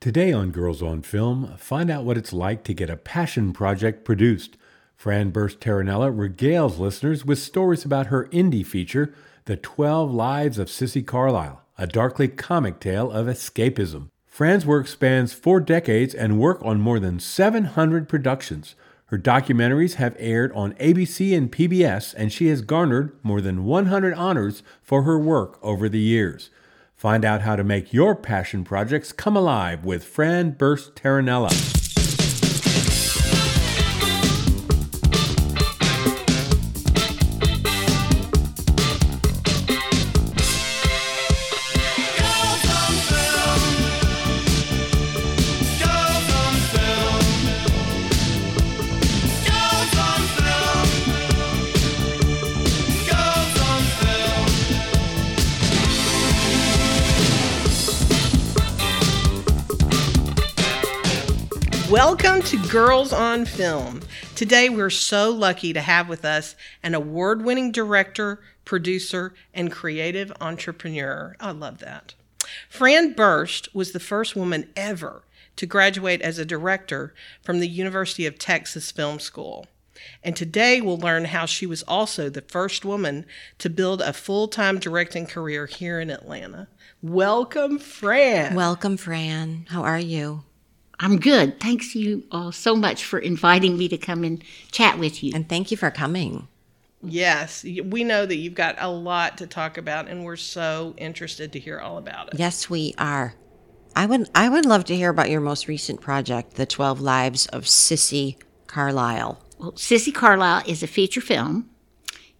Today on Girls on Film, find out what it's like to get a passion project produced. Fran Burst Terranella regales listeners with stories about her indie feature, The 12 Lives of Sissy Carlyle, a darkly comic tale of escapism. Fran's work spans four decades and work on more than 700 productions. Her documentaries have aired on ABC and PBS, and she has garnered more than 100 honors for her work over the years. Find out how to make your passion projects come alive with Fran Burst Terranella. Girls on Film. Today we're so lucky to have with us an award winning director, producer, and creative entrepreneur. I love that. Fran Burst was the first woman ever to graduate as a director from the University of Texas Film School. And today we'll learn how she was also the first woman to build a full time directing career here in Atlanta. Welcome, Fran. Welcome, Fran. How are you? I'm good. Thanks you all so much for inviting me to come and chat with you. And thank you for coming. Yes, we know that you've got a lot to talk about, and we're so interested to hear all about it. Yes, we are. I would I would love to hear about your most recent project, The 12 Lives of Sissy Carlyle. Well, Sissy Carlyle is a feature film.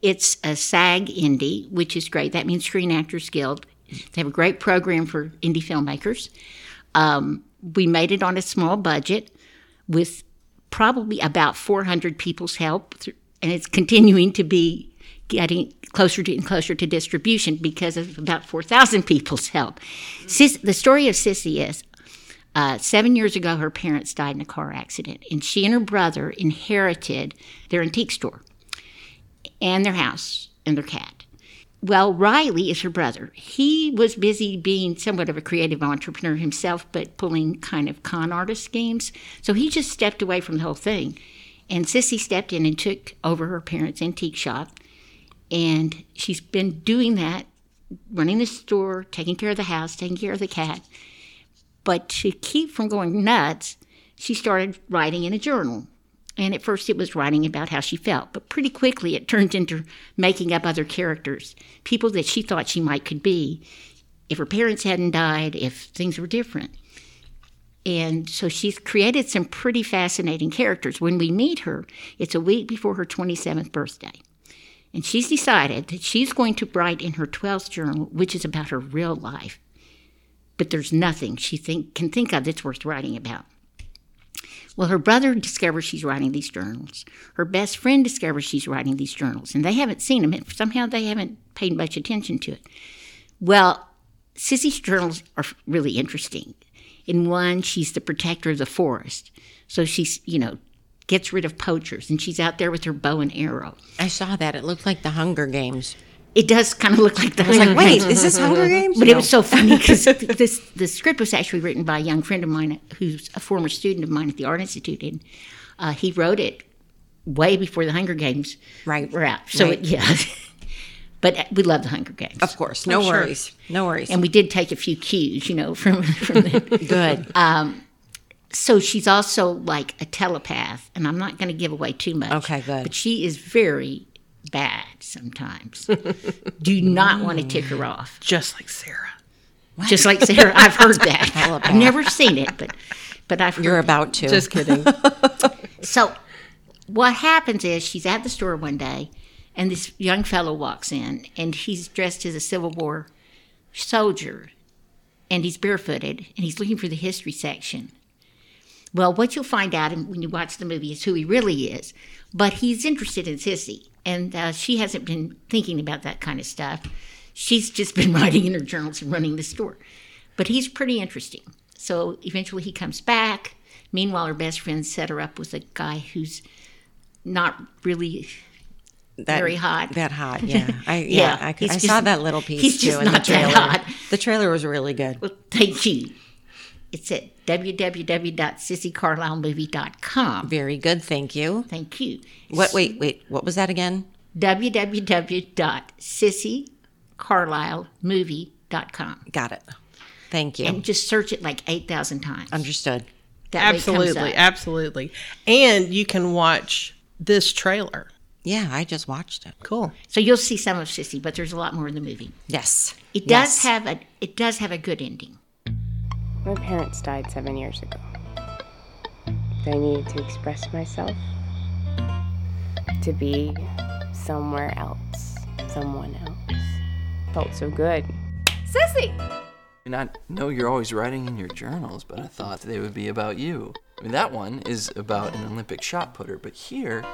It's a SAG indie, which is great. That means Screen Actors Guild. They have a great program for indie filmmakers. Um, we made it on a small budget with probably about 400 people's help, and it's continuing to be getting closer to and closer to distribution because of about 4,000 people's help. Sis, the story of Sissy is uh, seven years ago, her parents died in a car accident, and she and her brother inherited their antique store and their house and their cat. Well, Riley is her brother. He was busy being somewhat of a creative entrepreneur himself, but pulling kind of con artist schemes. So he just stepped away from the whole thing. And Sissy stepped in and took over her parents' antique shop. And she's been doing that, running the store, taking care of the house, taking care of the cat. But to keep from going nuts, she started writing in a journal. And at first it was writing about how she felt, but pretty quickly it turned into making up other characters, people that she thought she might could be if her parents hadn't died, if things were different. And so she's created some pretty fascinating characters. When we meet her, it's a week before her 27th birthday. And she's decided that she's going to write in her 12th journal, which is about her real life. But there's nothing she think, can think of that's worth writing about. Well, her brother discovers she's writing these journals. Her best friend discovers she's writing these journals, and they haven't seen them. Somehow they haven't paid much attention to it. Well, Sissy's journals are really interesting. In one, she's the protector of the forest. So she's, you know, gets rid of poachers, and she's out there with her bow and arrow. I saw that. It looked like the Hunger Games. It does kind of look like the. I was like, wait, is this Hunger Games? But no. it was so funny because this the script was actually written by a young friend of mine who's a former student of mine at the Art Institute, and uh, he wrote it way before the Hunger Games right were out. So right. It, yeah. but we love the Hunger Games. Of course, no worries, sure. no worries. And we did take a few cues, you know, from from the good. Um, so she's also like a telepath, and I'm not going to give away too much. Okay, good. But she is very bad sometimes. Do not want to tick her off. Just like Sarah. What? Just like Sarah. I've heard that. I've never seen it, but but I've You're about to. Just kidding. so what happens is she's at the store one day and this young fellow walks in and he's dressed as a Civil War soldier and he's barefooted and he's looking for the history section. Well, what you'll find out when you watch the movie is who he really is. But he's interested in Sissy and uh, she hasn't been thinking about that kind of stuff. She's just been writing in her journals and running the store. But he's pretty interesting. So eventually he comes back. Meanwhile, her best friend set her up with a guy who's not really that, very hot. That hot, yeah. I, yeah, yeah I, I just, saw that little piece he's too just in not the trailer. That hot. The trailer was really good. Well, thank you. It's at www.sissycarlylemovie.com. Very good. Thank you. Thank you. What? Wait, wait. What was that again? www.sissycarlylemovie.com. Got it. Thank you. And just search it like 8,000 times. Understood. That way it comes Absolutely, up. absolutely. And you can watch this trailer. Yeah, I just watched it. Cool. So you'll see some of Sissy, but there's a lot more in the movie. Yes. It Yes. does have a it does have a good ending. My parents died seven years ago. I needed to express myself, to be somewhere else, someone else. Felt so good. Sissy! And I know you're always writing in your journals, but I thought they would be about you. I mean, that one is about an Olympic shot putter, but here,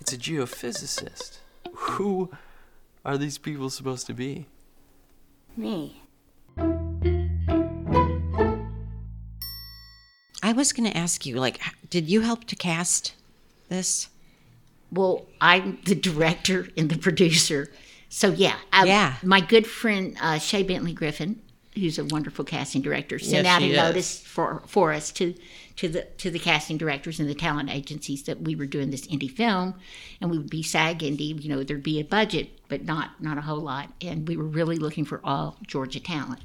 it's a geophysicist. Who are these people supposed to be? Me. I was going to ask you, like, did you help to cast this? Well, I'm the director and the producer. So yeah, I, Yeah. My good friend uh, Shay Bentley Griffin, who's a wonderful casting director, sent Yes, out a is. notice for for us to to the to the casting directors and the talent agencies that we were doing this indie film, and we would be SAG indie. You know, there'd be a budget, but not not a whole lot, and we were really looking for all Georgia talent.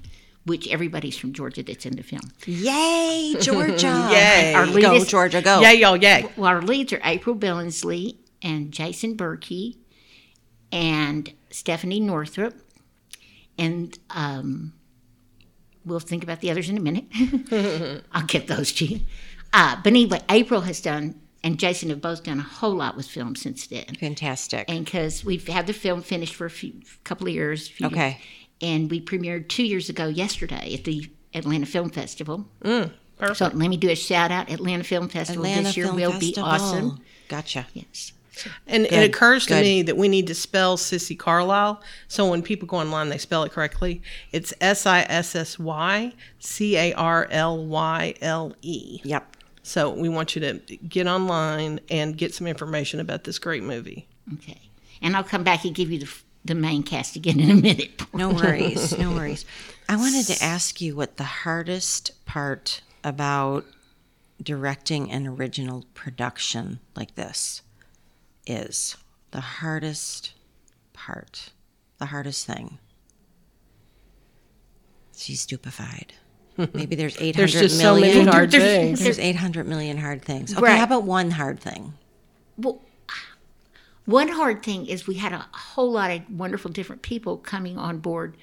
Which everybody's from Georgia that's in the film. Yay, Georgia. Yay. Our lead Go, is- Georgia, go. Yay, y'all, yay. Well, our leads are April Billingsley and Jason Berkey and Stephanie Northrup. And um, we'll think about the others in a minute. I'll get those to you. Uh, but anyway, April has done, and Jason have both done a whole lot with film since then. Fantastic. And because we've had the film finished for a few couple of years. few Okay. years. And we premiered two years ago yesterday at the Atlanta Film Festival. Mm, so let me do a shout out. Atlanta Film Festival Atlanta this year Film will Festival. be awesome. Gotcha. Yes. And Good, it occurs to good. me that we need to spell Sissy Carlyle. So when people go online, they spell it correctly. It's S I S S Y C A R L Y L E. Yep. So we want you to get online and get some information about this great movie. Okay. And I'll come back and give you the, the main cast again in a minute. No worries. no worries. I wanted to ask you what the hardest part about directing an original production like this is. The hardest part. The hardest thing. She's stupefied. Maybe there's 800 There's just so many hard There's- things. There's 800 million hard things. Okay, Right. how about one hard thing? Well, one hard thing is we had a whole lot of wonderful different people coming on board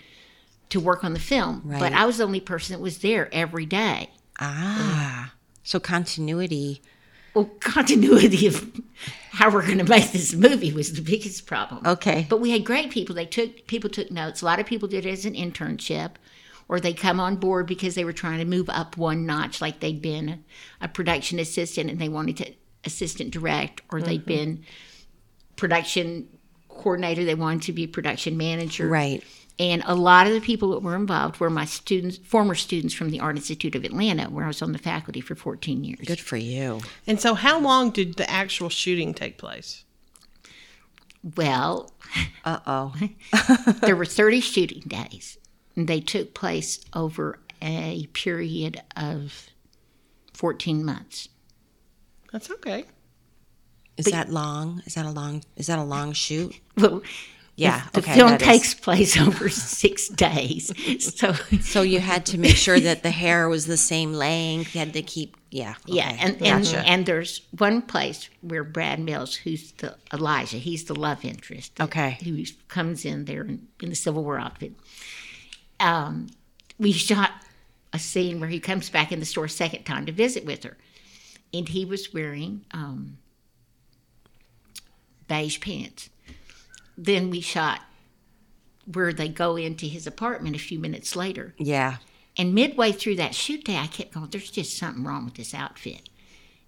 to work on the film, Right. but I was the only person that was there every day. Ah. So continuity. Well, continuity of how we're going to make this movie was the biggest problem. Okay. But we had great people. They took people took notes. A lot of people did it as an internship, or they come on board because they were trying to move up one notch, like they'd been a, a production assistant and they wanted to assistant direct, or they'd Mm-hmm. been production coordinator. They wanted to be production manager. Right. And a lot of the people that were involved were my students, former students from the Art Institute of Atlanta, where I was on the faculty for 14 years. Good for you. And so, how long did the actual shooting take place? Well, Uh oh. there were 30 shooting days, and they took place over a period of 14 months. That's okay. Is that long? Is that a long? Is that a long shoot? Well, Yeah. the okay. film that is- takes place over six days. So, So you had to make sure that the hair was the same length. You had to keep. Yeah. yeah, okay, and, and, gotcha. and there's one place where Brad Mills, who's the Elijah, he's the love interest. Okay. Who comes in there in, in the Civil War outfit. Um, we shot a scene where he comes back in the store a second time to visit with her. And he was wearing um, beige pants. Then we shot where they go into his apartment a few minutes later. yeah. And midway through that shoot day, I kept going, "There's just something wrong with this outfit."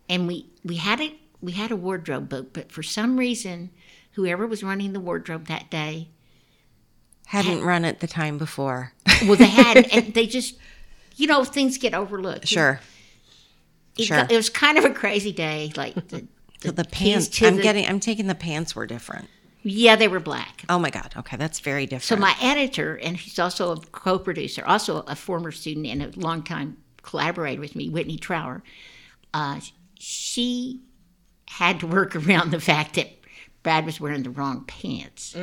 And we we had it we had a wardrobe book, but for some reason, whoever was running the wardrobe that day, Hadn't run it the time before. well, they had and they just, you know, things get overlooked. sure. it, sure. it was kind of a crazy day. Like the, So the pants. to I'm the- getting. I'm taking the pants were different. yeah, they were black. Oh my god. Okay, that's very different. So my editor, and he's also a co-producer, also a former student and a longtime collaborator with me, Whitney Trower, uh, she had to work around the fact that Brad was wearing the wrong pants.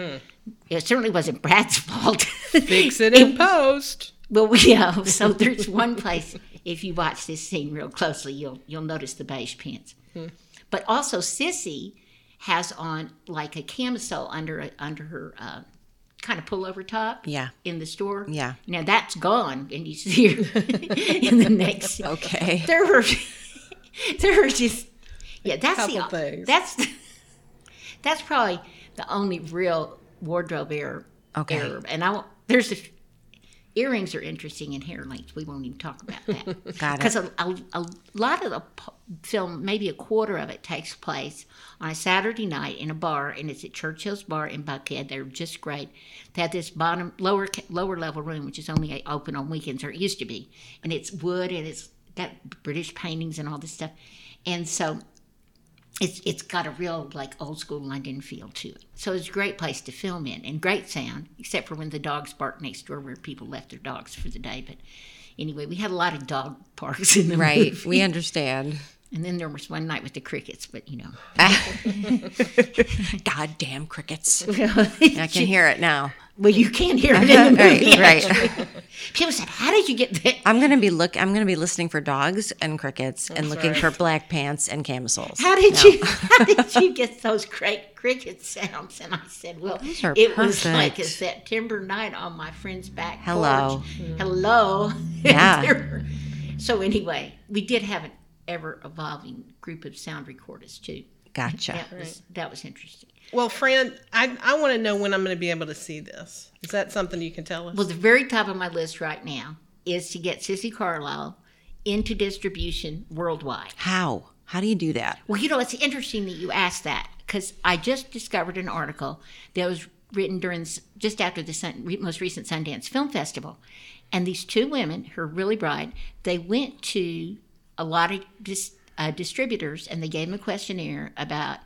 It certainly wasn't Brad's fault. Fix it in post. Well, yeah. So there's one place. If you watch this scene real closely, you'll you'll notice the beige pants. But also, Sissy has on like a camisole under a, under her uh, kind of pullover top. Yeah. In the store. Yeah. Now that's gone, and you see her in the next. Okay. There were there were just yeah. That's the things. that's that's probably the only real wardrobe error. Okay. error. And I won't- there's a earrings are interesting in hair lengths. We won't even talk about that. Got it. Because a, a, a lot of the film, maybe a quarter of it, takes place on a Saturday night in a bar, and it's at Churchill's Bar in Buckhead. They're just great. They have this bottom lower lower level room, which is only open on weekends, or it used to be, and it's wood and it's got British paintings and all this stuff, and so it's it's got a real like old school London feel to it. So it's a great place to film in and great sound, except for when the dogs bark next door where people left their dogs for the day. But anyway, we had a lot of dog parks in the Right. movie. We understand. And then there was one night with the crickets, but you know. Goddamn crickets. I can hear it now. Well, you can't hear it in the movie. Right, right. People said, "How did you get that?" I'm gonna be look. I'm gonna be listening for dogs and crickets and looking for black pants and camisoles. How did you? How did you get those great cricket sounds? And I said, "Well, it was like a. September night on my friend's back Hello. porch. Hello. Yeah. There were- so anyway, we did have an ever evolving group of sound recorders too. Gotcha. That was that was interesting. Well, Fran, I, I want to know when I'm going to be able to see this. Is that something you can tell us? Well, the very top of my list right now is to get Sissy Carlyle into distribution worldwide. How? How do you do that? Well, you know, it's interesting that you asked that because I just discovered an article that was written during just after the Sun, re- most recent Sundance Film Festival, and these two women, who are really bright, they went to a lot of dis, uh, distributors and they gave them a questionnaire about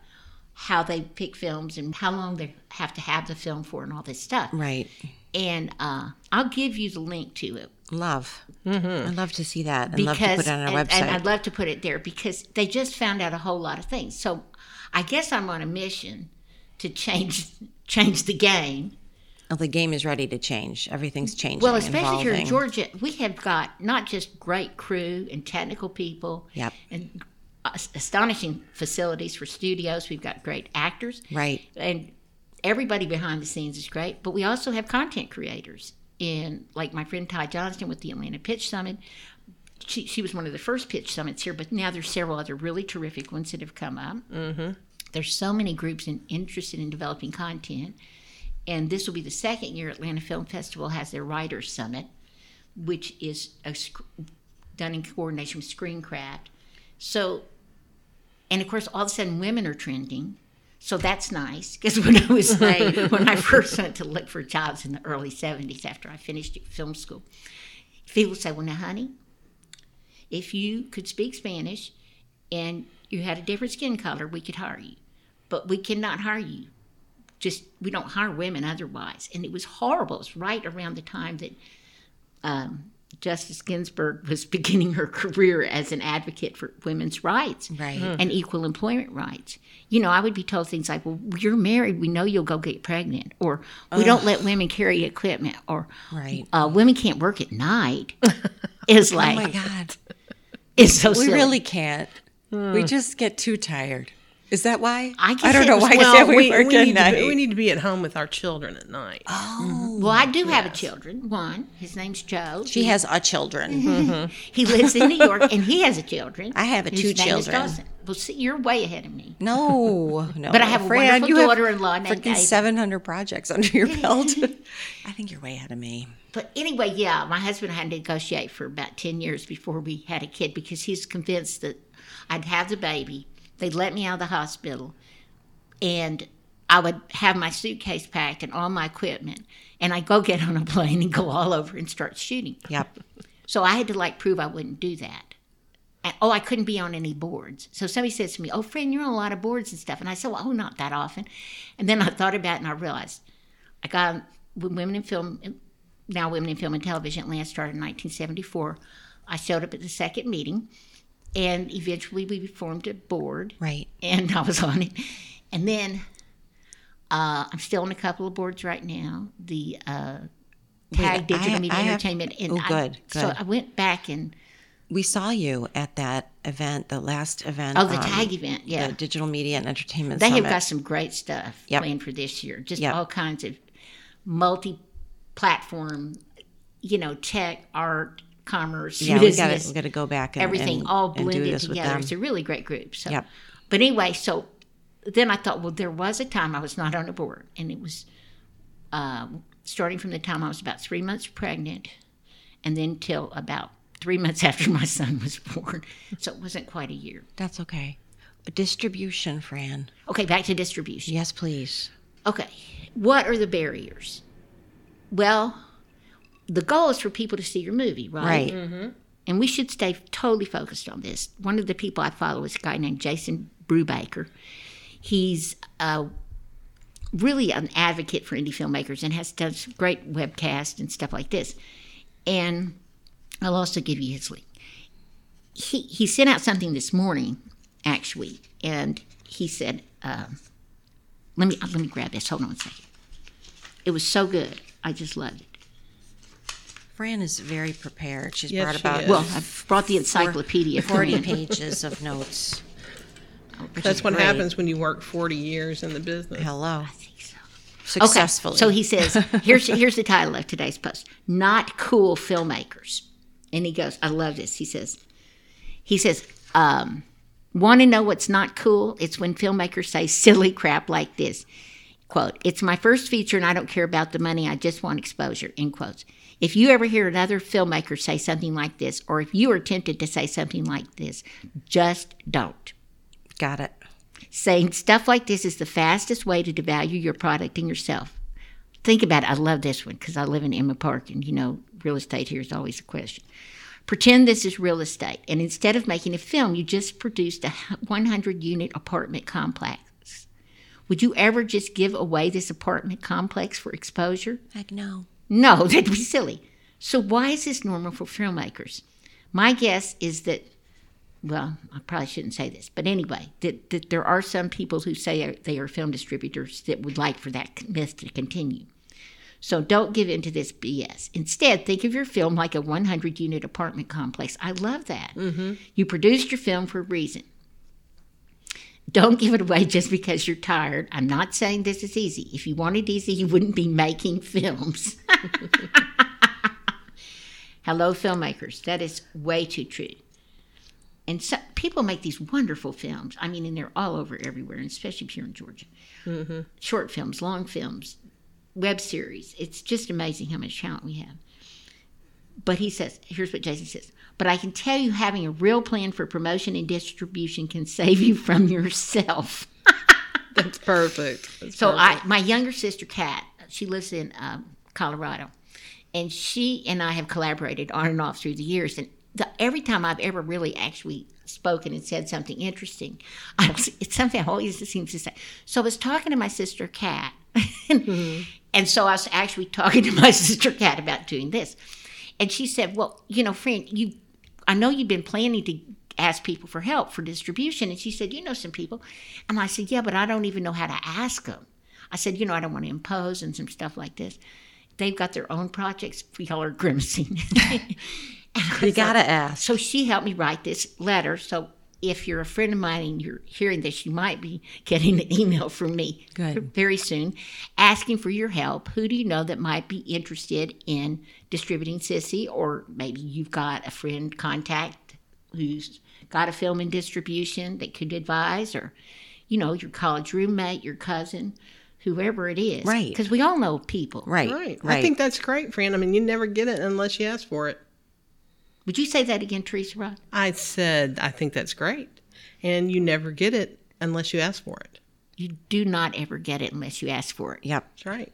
how they pick films and how long they have to have the film for and all this stuff. Right. And uh, I'll give you the link to it Love. I'd love to see that. I'd love to because put it on our and, website. and I'd love to put it there because they just found out a whole lot of things. So I guess I'm on a mission to change change the game. Oh, the game is ready to change. Everything's changing. Well, especially here in. Georgia, we have got not just great crew and technical people, Yep. and astonishing facilities for studios. We've got great actors, Right. and everybody behind the scenes is great. But we also have content creators, in like my friend Ty Johnston with the Atlanta Pitch Summit. She, she was one of the first pitch summits here, but now there's several other really terrific ones that have come up. Mm-hmm. There's so many groups in, interested in developing content, and this will be the second year Atlanta Film Festival has their Writers Summit, which is a, sc- done in coordination with Screencraft. So, and of course, all of a sudden, women are trending. So that's nice because when I was when I first went to look for jobs in the early '70s after I finished film school, people say, "Well, now, honey, if you could speak Spanish and you had a different skin color, we could hire you, but we cannot hire you. Just we don't hire women otherwise." And it was horrible. It was right around the time that um, Justice Ginsburg was beginning her career as an advocate for women's rights Right. and equal employment rights. You know, I would be told things like, "Well, you're married. We know you'll go get pregnant," or "We don't let women carry equipment," or Right. uh, "Women can't work at night." It's Oh like my God. it's so We silly. really can't. We just get too tired. Is that why? I guess I don't know was- why well, we, we, work we need be, we need to be at home with our children at night. oh, mm-hmm. well, I do have a children. One, his name's Joe. she has a children. Mm-hmm. Mm-hmm. He lives in New York, and he has a children. I have a two children. Well, see, you're way ahead of me. No, no. But I have a Fran, wonderful daughter-in-law named Ava. seven hundred projects under your belt. I think you're way ahead of me. But anyway, yeah, my husband had to negotiate for about 10 years before we had a kid because he's convinced that I'd have the baby. They'd let me out of the hospital and I would have my suitcase packed and all my equipment. And I'd go get on a plane and go all over and start shooting. Yep. So I had to like prove I wouldn't do that. And, oh, I couldn't be on any boards. So somebody says to me, "Oh, Fran, you're on a lot of boards and stuff." And I said, "Well, oh, not that often." And then I thought about it and I realized I got Women in Film, now Women in Film and Television. Atlanta started in 1974. I showed up at the second meeting, and eventually we formed a board, Right. and I was on it. And then uh, I'm still on a couple of boards right now. The uh, Tag I- Digital I Media have- Entertainment, and oh, I- good, So. I went back and We saw you at that event, the last event. oh, the um, Tag event, yeah. The Digital Media and Entertainment They Summit. have got some great stuff Yep. planned for this year. Just Yep. all kinds of multi-platform, you know, tech, art, commerce, yeah, we business, got we got to go back and everything and- all blended together. It's a really great group. So, Yep. but anyway, so then I thought, well, there was a time I was not on a board, and it was uh, starting from the time I was about three months pregnant, and then till about three months after my son was born. So it wasn't quite a year. That's okay. Distribution, Fran. Okay, back to distribution. Yes, please. Okay, what are the barriers? Well, the goal is for people to see your movie, right? Right. And we should stay totally focused on this. One of the people I follow is a guy named Jason Brubaker. He's uh, really an advocate for indie filmmakers and has done some great webcasts and stuff like this. And I'll also give you his link. He, he sent out something this morning, actually, and he said, um, let me let me grab this. Hold on a second. It was so good. I just loved it. Fran is very prepared. She's Yes, brought she about is. Well, I've brought the encyclopedia for 40 you. pages of notes. which That's is what great. happens when you work 40 years in the business. Hello. Okay, Successfully. so he says, here's here's the title of today's post: "Not Cool Filmmakers," and he goes, "I love this." He says, he says, um, "Want to know what's not cool? It's when filmmakers say silly crap like this." Quote, it's my first feature and I don't care about the money, I just want exposure, end quotes. If you ever hear another filmmaker say something like this, or if you are tempted to say something like this, just don't. Got it. Saying stuff like this is the fastest way to devalue your product and yourself. Think about it. I love this one because I live in Emma Park and you know, real estate here is always a question. Pretend this is real estate, and instead of making a film, you just produced a 100 unit apartment complex. Would you ever just give away this apartment complex for exposure? Heck no. No, that'd be silly. So why is this normal for filmmakers? My guess is that, well, I probably shouldn't say this, but anyway, that, that there are some people who say they are film distributors that would like for that myth to continue. So don't give in to this BS. Instead, think of your film like a 100 unit apartment complex. I love that. Mm-hmm. You produced your film for a reason. Don't give it away just because you're tired. I'm not saying this is easy. If you wanted easy, you wouldn't be making films. Hello, filmmakers. That is way too true. And so, people make these wonderful films. I mean, and they're all over everywhere, and especially here in Georgia. Mm-hmm. Short films, long films, web series. It's just amazing how much talent we have. But he says, here's what Jason says. But I can tell you, having a real plan for promotion and distribution can save you from yourself. That's perfect. That's So perfect. I, my younger sister, Kat, she lives in um, Colorado, and she and I have collaborated on and off through the years. And the, every time I've ever really actually spoken and said something interesting, I it's something I always seems to say. So I was talking to my sister, Kat, and, and so I was actually talking to my sister, Kat, about doing this, and she said, "Well, you know, Fran, you, I know you've been planning to." ask people for help for distribution and she said you know some people and i said yeah but i don't even know how to ask them I said, you know, I don't want to impose and some stuff like this. They've got their own projects. Y'all are grimacing. You gotta like- ask. So she helped me write this letter. So if you're a friend of mine and you're hearing this, you might be getting an email from me Good. very soon asking for your help. Who do you know that might be interested in distributing Sissy? Or maybe you've got a friend contact who's got a film in distribution that could advise, or, you know, your college roommate, your cousin, whoever it is. Right. Because we all know people. Right. right. Right. I think that's great, Fran. I mean, you never get it unless you ask for it. Would you say that again, Teresa Rod? I said, I think that's great. And you never get it unless you ask for it. You do not ever get it unless you ask for it. Yep. That's right.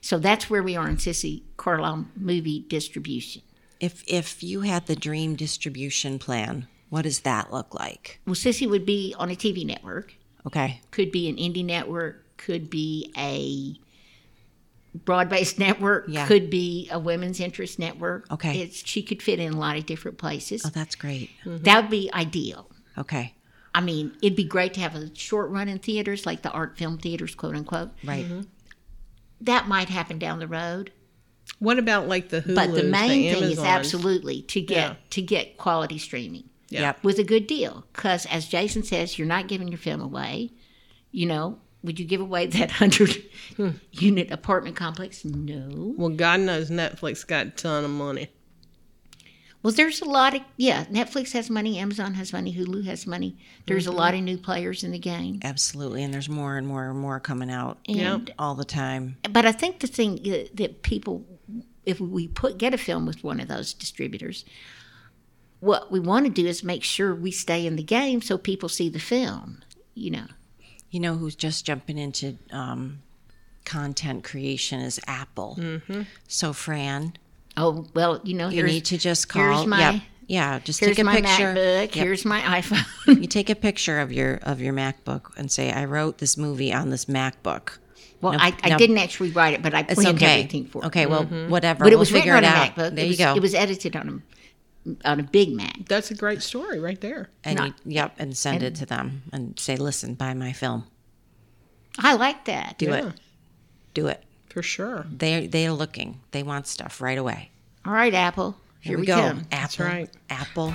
So that's where we are in Sissy Carlyle movie distribution. If if you had the dream distribution plan, what does that look like? Well, Sissy would be on a TV network, Okay. could be an indie network, could be a broad-based network Yeah. could be a women's interest network. Okay. it's she could fit in a lot of different places. Oh, that's great. Mm-hmm. That would be ideal. Okay. I mean, it'd be great to have a short run in theaters like the art film theaters, quote unquote. Right. Mm-hmm. That might happen down the road. What about like the Hulu? But the main thing is absolutely to get Yeah. to get quality streaming Yeah. Yep. with a good deal. Because as Jason says, you're not giving your film away. You know, would you give away that hundred unit apartment complex? No. Well, God knows Netflix got a ton of money. Well, there's a lot of yeah. Netflix has money, Amazon has money, Hulu has money. There's a lot of new players in the game. Absolutely. And there's more and more and more coming out And all the time. but I think the thing uh, that people, if we put get a film with one of those distributors, what we want to do is make sure we stay in the game so people see the film. You know, You know who's just jumping into um, content creation is Apple. Mm-hmm. So, Fran, oh well, you know, you need to just call. here's my yep. Yeah, just take a my picture. MacBook, Yep. here's my iPhone. You take a picture of your of your MacBook and say, "I wrote this movie on this MacBook." well, No, I, I no. didn't actually write it, but I planned okay. everything for it. Okay, well, whatever. but it we'll was figure written it on a out. MacBook. There it you go. It was edited on a on a big Mac. That's a great story right there. and not- you, yep, and send it to them and say, "Listen, buy my film. I like that. Do Yeah. it. Do it." For sure. They they're looking. They want stuff right away. All right, Apple. Here, Here we, we go. come. Apple. right. Apple.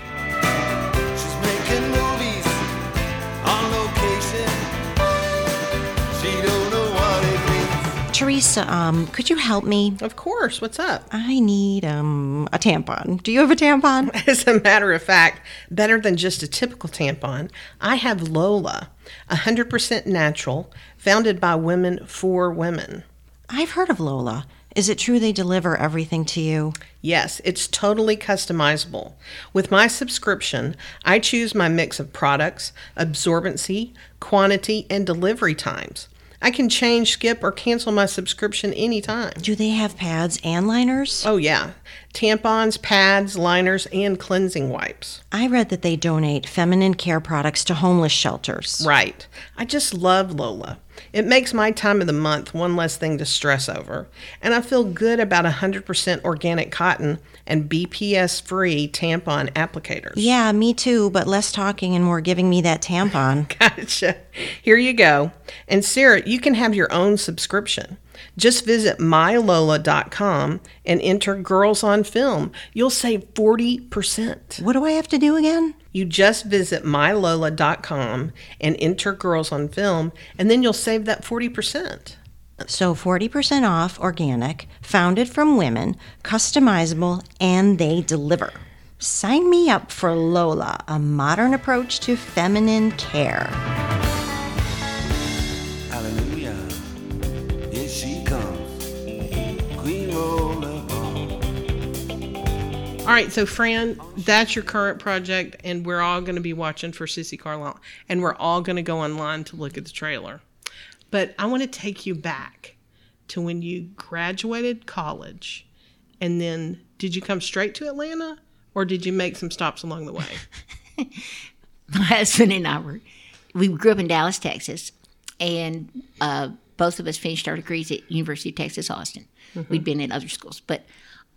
Teresa, um, could you help me? Of course. What's up? I need um a tampon. Do you have a tampon? As a matter of fact, better than just a typical tampon, I have Lola, 100% natural, founded by women for women. I've heard of Lola. Is it true they deliver everything to you? Yes, it's totally customizable. With my subscription, I choose my mix of products, absorbency, quantity, and delivery times. I can change, skip, or cancel my subscription anytime. Do they have pads and liners? Oh, yeah. Tampons, pads, liners, and cleansing wipes. I read that they donate feminine care products to homeless shelters. Right. I just love Lola. It makes my time of the month one less thing to stress over. And I feel good about 100% organic cotton and BPS free tampon applicators. Yeah, me too, but less talking and more giving me that tampon. Gotcha. Here you go. And Sarah, you can have your own subscription. Just visit mylola.com and enter Girls on Film. You'll save 40%. what do I have to do again? You just visit mylola.com and enter Girls on Film, and then you'll save that 40%. So 40% off organic, founded from women, customizable, and they deliver. Sign me up for Lola, a modern approach to feminine care. All right, so Fran, that's your current project, and we're all going to be watching for Sissy Carlyle, and we're all going to go online to look at the trailer. But I want to take you back to when you graduated college, and then did you come straight to Atlanta, or did you make some stops along the way? my husband and I were we grew up in Dallas, Texas, and uh, both of us finished our degrees at University of Texas Austin. We'd been in other schools, but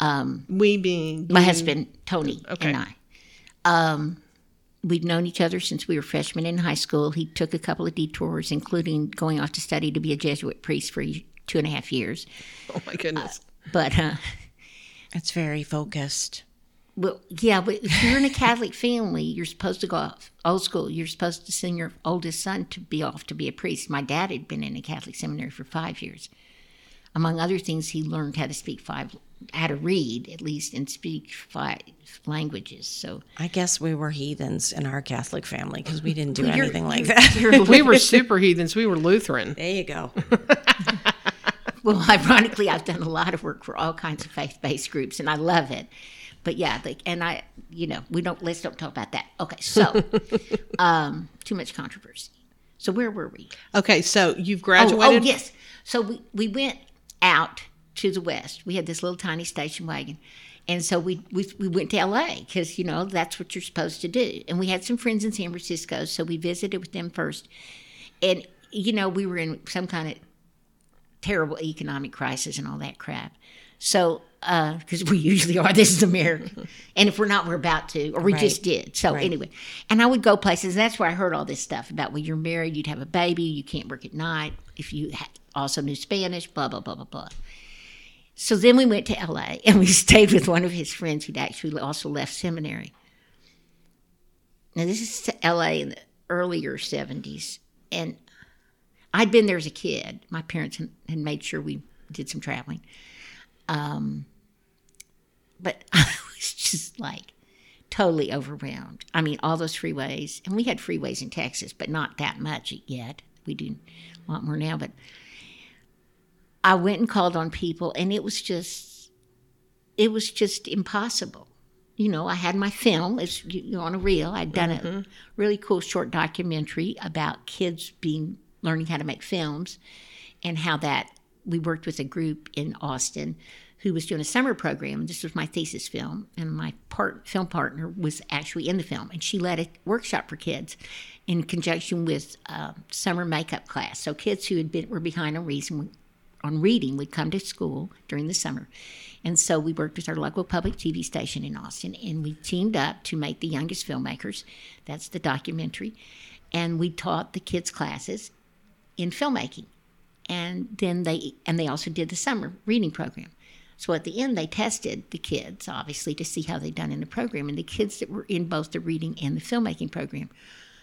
um, we being my husband Tony Okay. and I, um, we'd known each other since we were freshmen in high school. He took a couple of detours, including going off to study to be a Jesuit priest for two and a half years. Oh my goodness. But uh, It's very focused. Well, yeah, but if you're in a Catholic family, you're supposed to go off old school. You're supposed to send your oldest son to be off to be a priest. My dad had been in a Catholic seminary for five years. Among other things, he learned how to speak five, how to read at least, and speak five languages. So I guess we were heathens in our Catholic family because we didn't do You're- anything like you're- that. we were super heathens. We were Lutheran. There you go. well, ironically, I've done a lot of work for all kinds of faith-based groups, and I love it. But yeah, like, and I, you know, we don't let's don't talk about that. Okay, so um, too much controversy. So where were we? Okay, so you've Oh, graduated. oh, yes. So we, we went out to the west. We had this little tiny station wagon. And so we, we, we went to LA because, you know, that's what you're supposed to do. And we had some friends in San Francisco. So we visited with them first. And, you know, we were in some kind of terrible economic crisis and all that crap. So, uh, because we usually are, this is America, and if we're not, we're about to, or we just did. So Right. anyway, and I would go places. And that's where I heard all this stuff about when you're married, you'd have a baby, you can't work at night. If you also knew Spanish, blah blah blah blah blah. So then we went to LA and we stayed with one of his friends who'd actually also left seminary. Now, this is to LA in the earlier 70s. And I'd been there as a kid. My parents had made sure we did some traveling. Um, but I was just like totally overwhelmed. I mean, all those freeways, and we had freeways in Texas, but not that much yet. We do a lot more now, but I went and called on people, and it was just, it was just impossible. You know, I had my film, it's on a reel. I'd done a really cool short documentary about kids being learning how to make films, and how that we worked with a group in Austin who was doing a summer program. This was my thesis film, and my part, film partner was actually in the film, and she led a workshop for kids in conjunction with uh, summer makeup class. So kids who had been were behind on reason on reading would come to school during the summer. And so we worked with our local public TV station in Austin and we teamed up to make The Youngest Filmmakers. That's the documentary. And we taught the kids classes in filmmaking. And then they and they also did the summer reading program. So at the end they tested the kids obviously to see how they'd done in the program and the kids that were in both the reading and the filmmaking program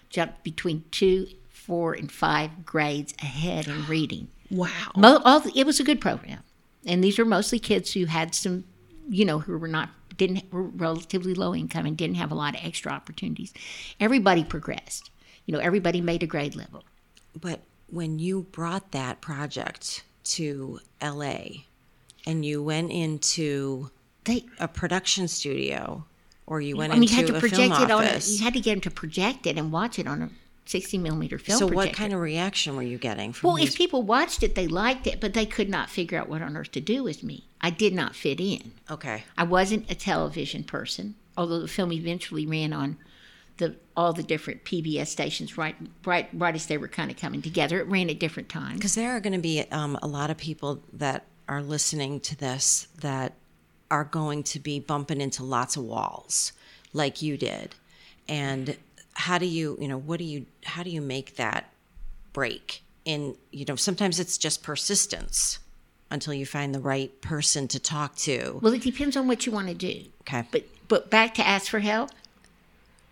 jumped between 2, 4 and 5 grades ahead in reading. Wow. Mo- all the, it was a good program, and these were mostly kids who had some, you know, who were not didn't were relatively low income and didn't have a lot of extra opportunities. Everybody progressed. You know, everybody made a grade level. But when you brought that project to LA and you went into They, a production studio or you went I mean, you into had to a project film it on. A, office, you had to get them to project it and watch it on a sixty millimeter film. so what kind of reaction were you getting from Well, these if people watched it, they liked it, but they could not figure out what on earth to do with me. I did not fit in. Okay. I wasn't a television person, although the film eventually ran on the all the different PBS stations right right right as they were kind of coming together. It ran at different times. Because there are going to be um, a lot of people that are listening to this that are going to be bumping into lots of walls like you did. And how do you, you know, what do you, how do you make that break? In, you know, sometimes it's just persistence until you find the right person to talk to. Well, it depends on what you want to do. Okay. But but back to ask for help.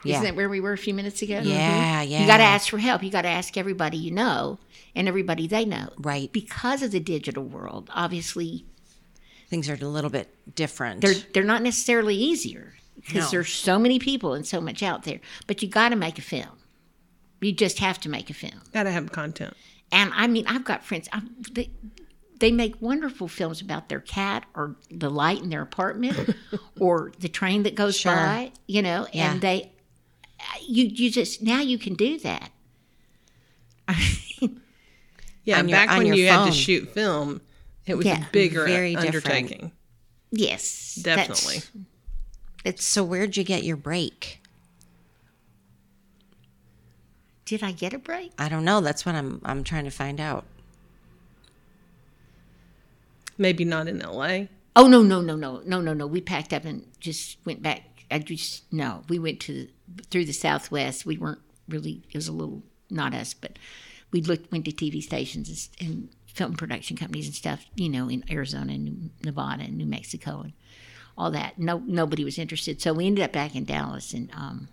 Yeah. Isn't that where we were a few minutes ago? Yeah, mm-hmm. yeah. You got to ask for help. You got to ask everybody you know and everybody they know. Right. Because of the digital world, obviously Things are a little bit different. they're they're not necessarily easier because No. there's so many people and so much out there. But you got to make a film. You just have to make a film. Gotta have content. And I mean, I've got friends. I, they, they make wonderful films about their cat or the light in their apartment or the train that goes Sure. by. You know, Yeah. and they, you you just now you can do that. Yeah, your- back when you had to shoot film, it was Yeah, a bigger very different. undertaking. Yes, Definitely. It's so where'd you get your break? did I get a break? I don't know. That's what I'm I'm trying to find out. Maybe not in LA. Oh no no no no no no no! We packed up and just went back. I just no. We went to through the Southwest. We weren't really. It was a little not us, but we looked went to TV stations and, and film production companies and stuff. You know, in Arizona and Nevada and New Mexico and all that. No nobody was interested. So we ended up back in Dallas and um,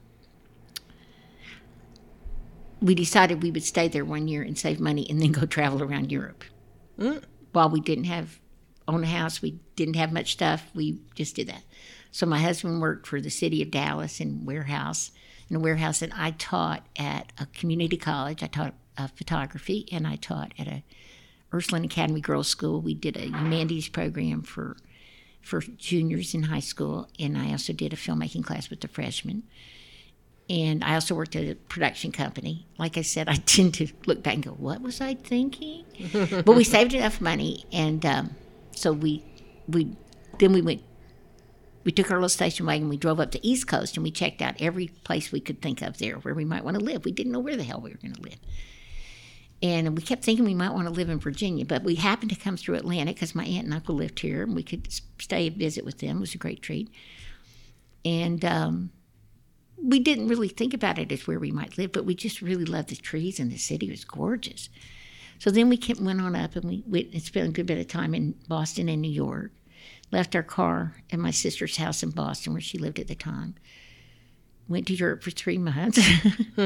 we decided we would stay there one year and save money and then go travel around Europe. While we didn't have own a house, we didn't have much stuff. We just did that. So my husband worked for the city of Dallas in warehouse in a warehouse, and I taught at a community college. I taught uh, photography, and I taught at a Ursuline Academy Girls School. We did a humanities program for for juniors in high school, and I also did a filmmaking class with the freshmen. And I also worked at a production company. Like I said, I tend to look back and go, "What was I thinking?" but we saved enough money, and um, so we we then we went. We took our little station wagon. We drove up to East Coast, and we checked out every place we could think of there where we might want to live. We didn't know where the hell we were going to live, And we kept thinking we might want to live in Virginia, but we happened to come through Atlanta because my aunt and uncle lived here, and we could stay and visit with them. It was a great treat. And um, we didn't really think about it as where we might live, but we just really loved the trees, and the city was gorgeous. So then we kept, went on up, and we went and spent a good bit of time in Boston and New York. Left our car at my sister's house in Boston, where she lived at the time. Went to Europe for three months.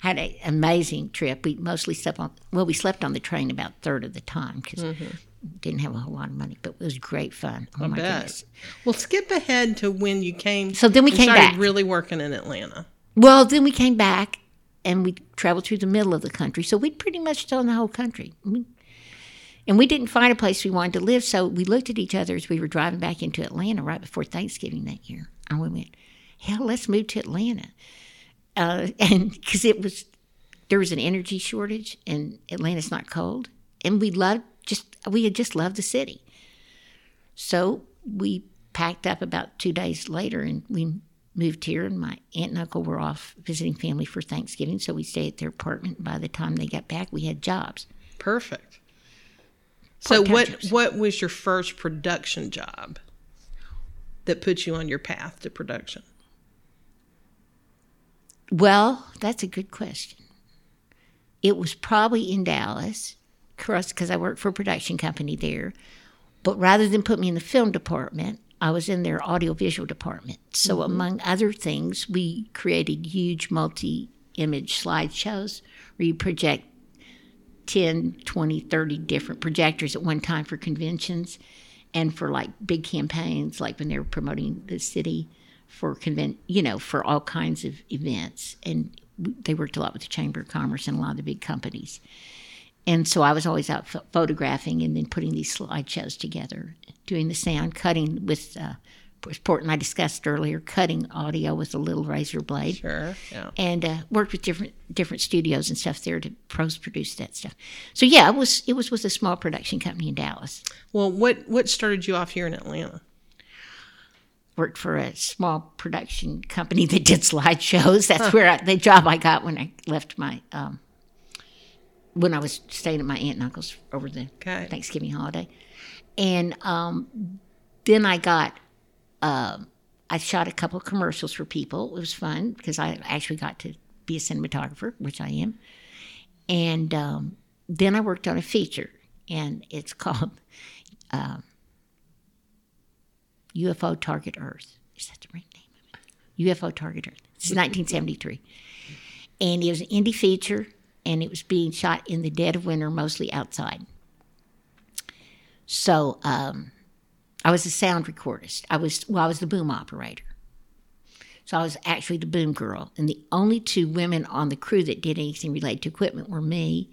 Had an amazing trip. We mostly slept on, well, we slept on the train about a third of the time because mm-hmm. didn't have a whole lot of money, but it was great fun. Oh my bet. goodness. Well, skip ahead to when you came. So then we came started back. really working in Atlanta. Well, then we came back and we traveled through the middle of the country. So we'd pretty much done the whole country. We, and we didn't find a place we wanted to live. So we looked at each other as we were driving back into Atlanta right before Thanksgiving that year. And we went, hell, let's move to Atlanta. Uh, and because it was, there was an energy shortage and Atlanta's not cold. And we loved just, we had just loved the city. So we packed up about two days later and we moved here and my aunt and uncle were off visiting family for thanksgiving so we stayed at their apartment by the time they got back we had jobs Perfect. So what jobs. what was your first production job that put you on your path to production? Well that's a good question. It was probably in dallas because i worked for a production company there. But rather than put me in the film department i was in their audiovisual department. So mm-hmm. among other things we created huge multi-image slideshows where you project 10, 20, 30 different projectors at one time for conventions and for like big campaigns, like when they were promoting the city for convent, you know, for all kinds of events. And they worked a lot with the Chamber of Commerce and a lot of the big companies. And so I was always out ph- photographing and then putting these slideshows together, doing the sound, cutting with, uh, Portland I discussed earlier, cutting audio with a little razor blade Sure. Yeah. and uh, worked with different different studios and stuff there to post produce that stuff. So yeah, it was it was with a small production company in Dallas. Well, what what started you off here in Atlanta? Worked for a small production company that did slideshows. That's where I, the job I got when I left my um, when I was staying at my aunt and uncle's over the Okay. Thanksgiving holiday, and um, then I got. um I shot a couple of commercials for people. It was fun because I actually got to be a cinematographer, which I am. And um, then I worked on a feature, and it's called um, UFO Target Earth. Is that the right name of it? UFO Target Earth. Is 1973. And it was an indie feature, and it was being shot in the dead of winter, mostly outside. So um, I was a sound recordist. I was well, I was the boom operator. So I was actually the boom girl, and the only two women on the crew that did anything related to equipment were me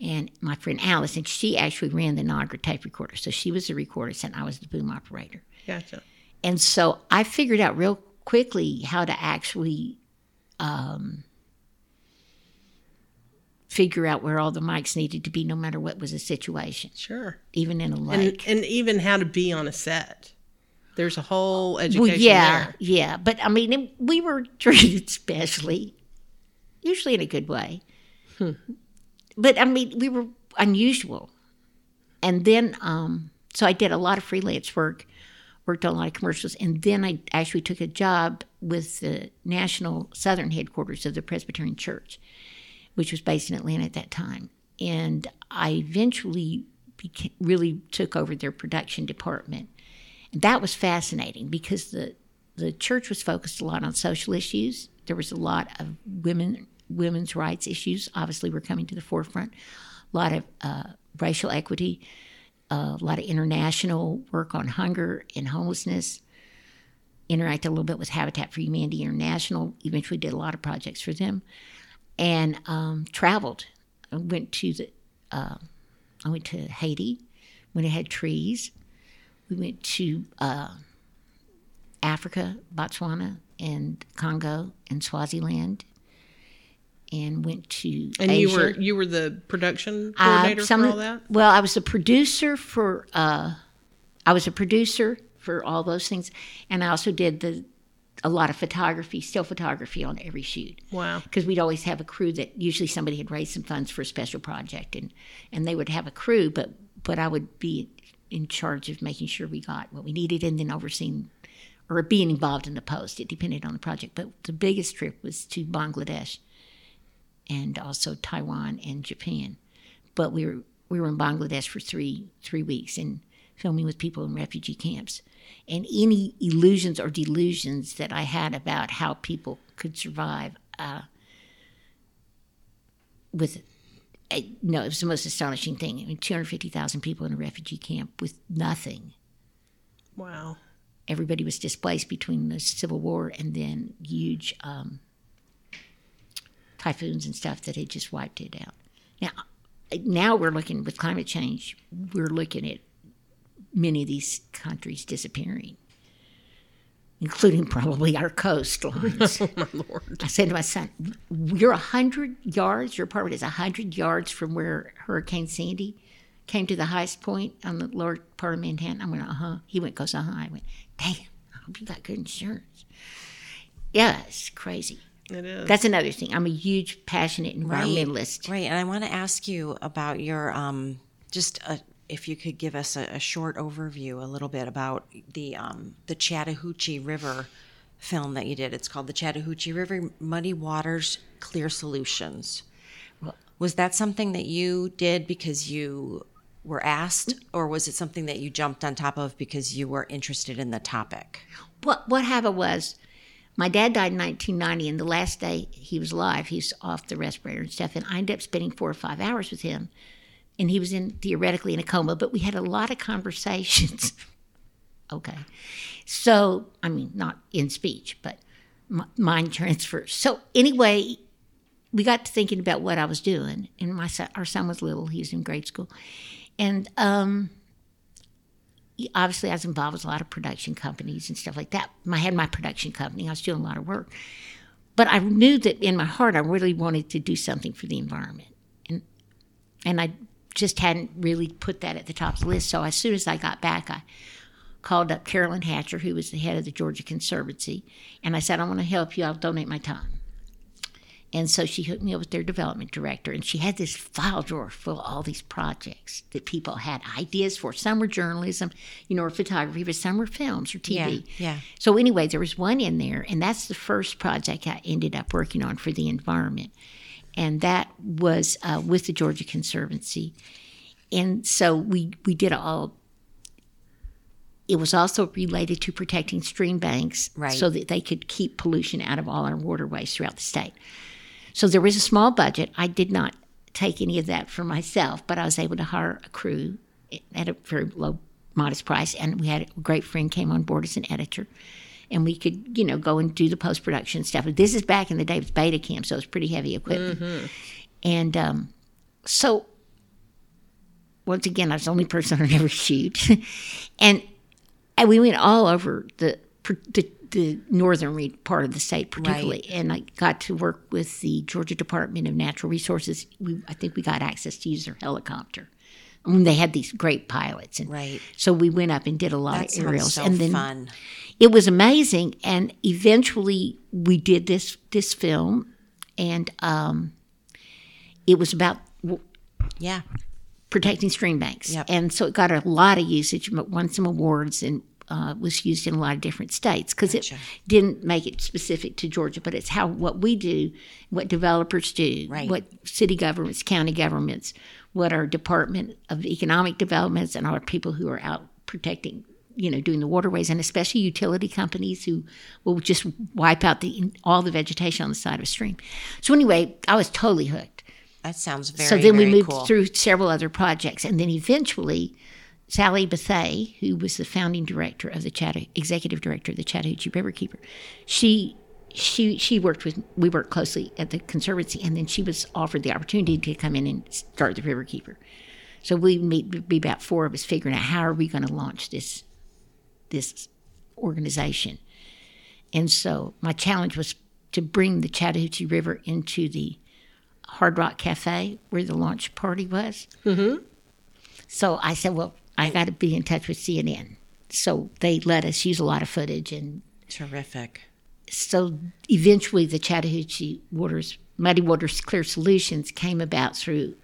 and my friend Alice, and she actually ran the Nagra tape recorder. So she was the recordist, and I was the boom operator. Gotcha. And so I figured out real quickly how to actually um, figure out where all the mics needed to be, no matter what was the situation, Sure. even in a And lake. and even how to be on a set. There's a whole education well, yeah, there. yeah. But I mean, we were treated specially, usually in a good way. But I mean, we were unusual. And then, um, so I did a lot of freelance work, worked on a lot of commercials, and then I actually took a job with the national southern headquarters of the Presbyterian Church, which was based in Atlanta at that time. And I eventually really took over their production department. And that was fascinating because the the church was focused a lot on social issues. There was a lot of women women's rights issues. Obviously, were coming to the forefront. A lot of uh, racial equity, a lot of international work on hunger and homelessness. Interact a little bit with Habitat for Humanity International. Eventually, did a lot of projects for them, and um, traveled. I went to the. Uh, I went to Haiti when it had trees. We went to uh, Africa, Botswana, and Congo, and Swaziland, and went to And Asia. you were you were the production Uh, coordinator some- for all that. Well, I was a producer for. Uh, I was a producer for all those things, and I also did the a lot of photography, still photography on every shoot. Wow. Because we'd always have a crew that usually somebody had raised some funds for a special project, and and they would have a crew, but but I would be in charge of making sure we got what we needed, and then overseeing or being involved in the post. It depended on the project, but the biggest trip was to Bangladesh, and also Taiwan and Japan. But we were we were in Bangladesh for three three weeks and filming with people in refugee camps. And any illusions or delusions that I had about how people could survive uh, with uh, no, it was the most astonishing thing. I mean, 250,000 people in a refugee camp with nothing. Wow. Everybody was displaced between the Civil War and then huge um, typhoons and stuff that had just wiped it out. Now, now we're looking with climate change. We're looking at many of these countries disappearing, including probably our coastlines. Oh my lord. I said to my son, "You're a hundred yards. Your apartment is a hundred yards from where Hurricane Sandy came to the highest point on the lower part of Manhattan." I went, "Uh huh." He went, "Goes uh huh." I went, "Damn, I hope you got good insurance." Yeah, it's crazy. It is. That's another thing. I'm a huge, passionate environmentalist. Right, and I want to ask you about your um, just a, if you could give us a, a short overview, a little bit about the um, the Chattahoochee River film that you did. It's called the Chattahoochee River Muddy Waters Clear Solutions. Was that something that you did because you were asked, or was it something that you jumped on top of because you were interested in the topic? What what happened was, my dad died in 1990, and the last day he was alive, he's off the respirator and stuff, and I ended up spending four or five hours with him, and he was in theoretically in a coma, but we had a lot of conversations. okay, so I mean not in speech, but m- mind transfer. So anyway, we got to thinking about what I was doing, and my son, our son was little; he was in grade school, and um, obviously I was involved with a lot of production companies and stuff like that. I had my production company; I was doing a lot of work, but I knew that in my heart I really wanted to do something for the environment, and and I just hadn't really put that at the top of the list. So as soon as I got back, I called up Carolyn Hatcher, who was the head of the Georgia Conservancy, and I said, I want to help you. I'll donate my time. And so she hooked me up with their development director, and she had this file drawer full of all these projects that people had ideas for. Some were journalism, you know, or photography, but some were films or TV. Yeah, yeah. So anyway, there was one in there, and that's the first project I ended up working on for the environment, and that was uh, with the Georgia Conservancy. And so we we did all it was also related to protecting stream banks Right. so that they could keep pollution out of all our waterways throughout the state. So there was a small budget. I did not take any of that for myself, but I was able to hire a crew at a very low, modest price. And we had a great friend came on board as an editor. And we could, you know, go and do the post production stuff. This is back in the day with Betacam, so it was pretty heavy equipment. And um, so once again, I was the only person on every shoot, and and we went all over the the, the northern part of the state, particularly. And I got to work with the Georgia Department of Natural Resources. We, I think we got access to use their helicopter. I mean, they had these great pilots, and Right. so we went up and did a lot That of aerials, so and then fun. it was amazing. And eventually, we did this this film, and um, it was about Yeah. protecting stream banks. Yep. And so it got a lot of usage, but won some awards and uh, was used in a lot of different states because Gotcha. it didn't make it specific to Georgia, but it's how what we do, what developers do, Right. what city governments, county governments, what our Department of Economic Developments and our people who are out protecting. You know, doing the waterways, and especially utility companies who will just wipe out the all the vegetation on the side of a stream. So anyway, I was totally hooked That sounds very, so then we moved cool. through several other projects, and then eventually, Sally Bethea, who was the founding director of the Chatta, executive director of the Chattahoochee Riverkeeper, she she she worked with we worked closely at the conservancy, and then she was offered the opportunity to come in and start the Riverkeeper. So we meet be about four of us figuring out how are we going to launch this this organization. And so my challenge was to bring the Chattahoochee River into the Hard Rock Cafe where the launch party was. Mm-hmm. So I said, well, I got to be in touch with CNN. So they let us use a lot of footage, and Terrific. so eventually the Chattahoochee Waters, Muddy Waters Clear Solutions came about through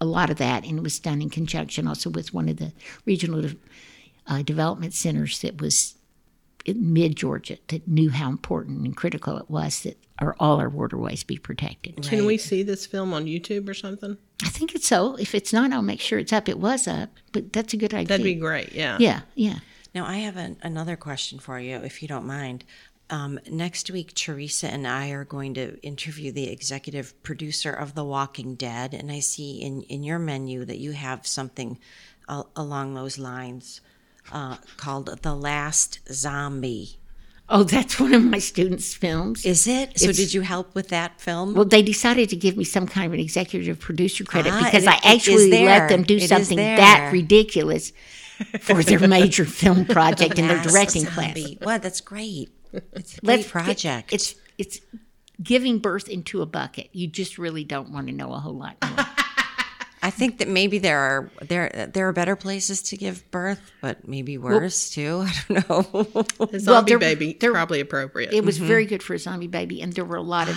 a lot of that, and it was done in conjunction also with one of the regional uh, development centers that was mid Georgia that knew how important and critical it was that our, all our waterways be protected. Can we see this film on YouTube or something? I think it's so. If it's not, I'll make sure it's up. It was up, but that's a good idea. That'd be great. Yeah. Yeah, yeah. Now, I have an, another question for you, if you don't mind. Um, next week, Teresa and I are going to interview the executive producer of The Walking Dead, and I see in, in your menu that you have something uh, along those lines uh, called The Last Zombie. Oh, that's one of my students' films. Is it? So, did you help with that film? Well, they decided to give me some kind of an executive producer credit Ah, because it- I actually let them do It something that ridiculous for their major film project in their directing class. Zombie. What? That's great. It's a great project. It's it's giving birth into a bucket. You just really don't want to know a whole lot more. I think that maybe there are there there are better places to give birth, but maybe worse too. I don't know. The zombie there- baby there- probably appropriate. It was very good for a zombie baby, and there were a lot of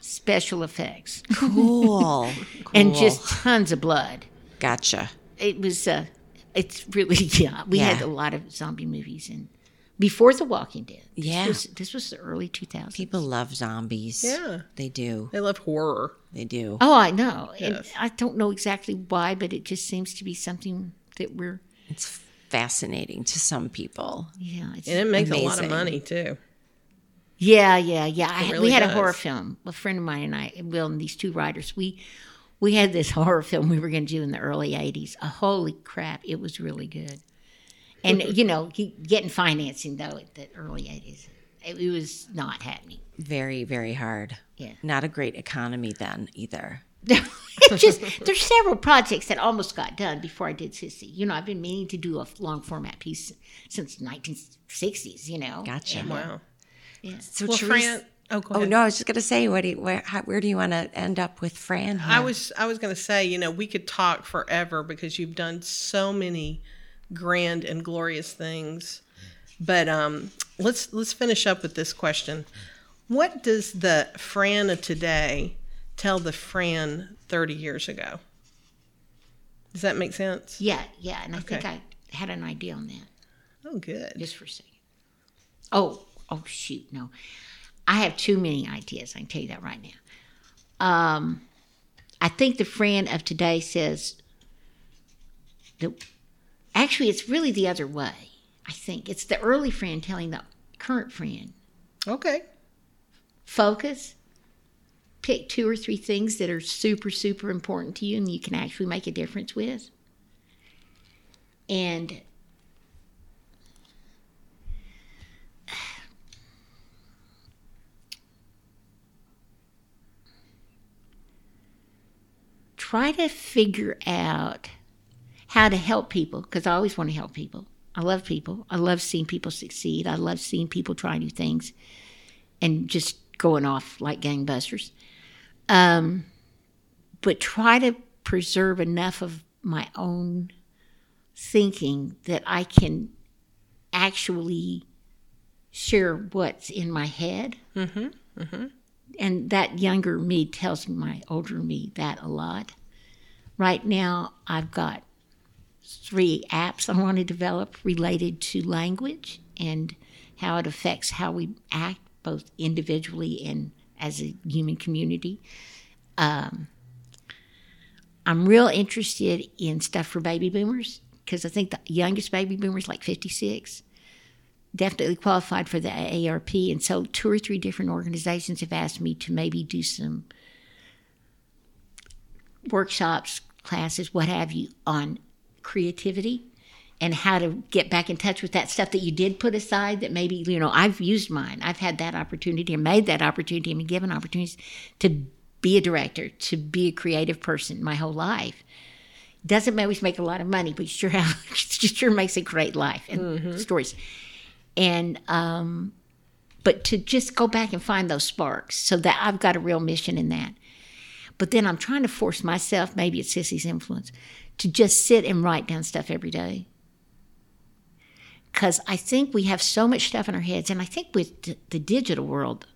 special effects cool. and just tons of blood. gotcha. it was uh it's really yeah we had a lot of zombie movies and before the walking dead this Yeah. was, this was the early 2000s People love zombies. Yeah. they do. they love horror. They do. oh i know and Yes. i don't know exactly why but it just seems to be something that we're It's fascinating to some people. yeah it's, And it makes a lot of money too. yeah yeah yeah I, really we had does. a horror film a friend of mine and i will and these two writers we we had this horror film we were going to do in the early 80s uh, holy crap it was really good and you know ge- getting financing though at the early 80s it, it was not happening Very, very hard. Yeah. Not a great economy then either. it's just there's several projects that almost got done before I did Sissy. You know, I've been meaning to do a long format piece since the 1960s. You know, Gotcha. Uh, wow. Yeah. So Well, Teresa- Fran. Oh, go Oh no, I was just gonna say, what do you, where how, where do you want to end up with Fran? I was I was going to say, you know, we could talk forever because you've done so many grand and glorious things. But um, let's let's finish up with this question. What does the Fran of today tell the Fran 30 years ago? Does that make sense? yeah, yeah, and I think I had an idea on that Oh, good. just for a second. Oh, oh shoot, no, I have too many ideas. I can tell you that right now. Um, I think the Fran of today says that actually it's really the other way. I think it's the early Fran telling the current Fran. Okay. focus pick two or three things that are super super important to you and you can actually make a difference with and try to figure out how to help people because I always want to help people. I love people. I love seeing people succeed. I love seeing people try new things and just going off like gangbusters. Um, but try to preserve enough of my own thinking that I can actually share what's in my head. Mm-hmm. And that younger me tells my older me that a lot. Right now, I've got three apps I want to develop related to language and how it affects how we act both individually and as a human community. Um, I'm real interested in stuff for baby boomers because I think the youngest baby boomer is like 56. Definitely qualified for the AARP. And so, two or three different organizations have asked me to maybe do some workshops, classes, what have you, on creativity and how to get back in touch with that stuff that you did put aside that maybe, you know, I've used mine. I've had that opportunity and made that opportunity and been given opportunities to be a director, to be a creative person my whole life. Doesn't always make a lot of money, but sure, it sure makes a great life and stories. And, um, but to just go back and find those sparks so that I've got a real mission in that. But then I'm trying to force myself, maybe it's Sissy's influence, to just sit and write down stuff every day. because I think we have so much stuff in our heads, and I think with the, the digital world,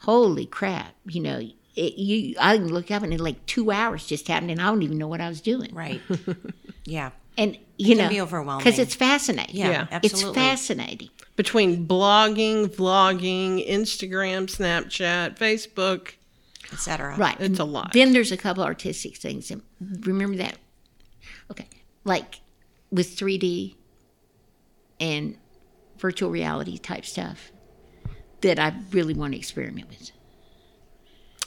holy crap, you know, it, you I can look up and in like two hours just happened, and I don't even know what I was doing. Right. yeah. And you can know, be overwhelming. because it's fascinating. Yeah, Yeah. absolutely. it's fascinating. Between blogging, vlogging, Instagram, Snapchat, Facebook, Etc. Right. It's a lot. Then there's a couple artistic things. And remember that. Okay. Like with 3D and virtual reality type stuff that I really want to experiment with.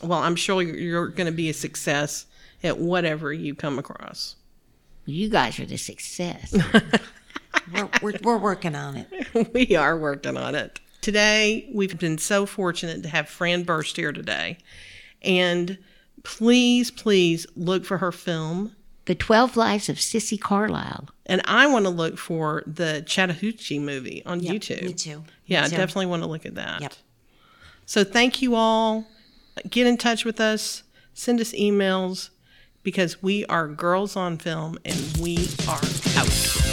well, I'm sure you're- you're going to be a success at whatever you come across. You guys are the success. We're, we're, we're working on it. we are working on it. Today, we've been so fortunate to have Fran Burst here today. And please, please look for her film. The 12 Lives of Sissy Carlyle. And I want to look for the Chattahoochee movie on YouTube. Me too. Me Yeah, I too. definitely want to look at that. Yep. So thank you all. Get in touch with us. Send us emails because we are girls on film and we are out.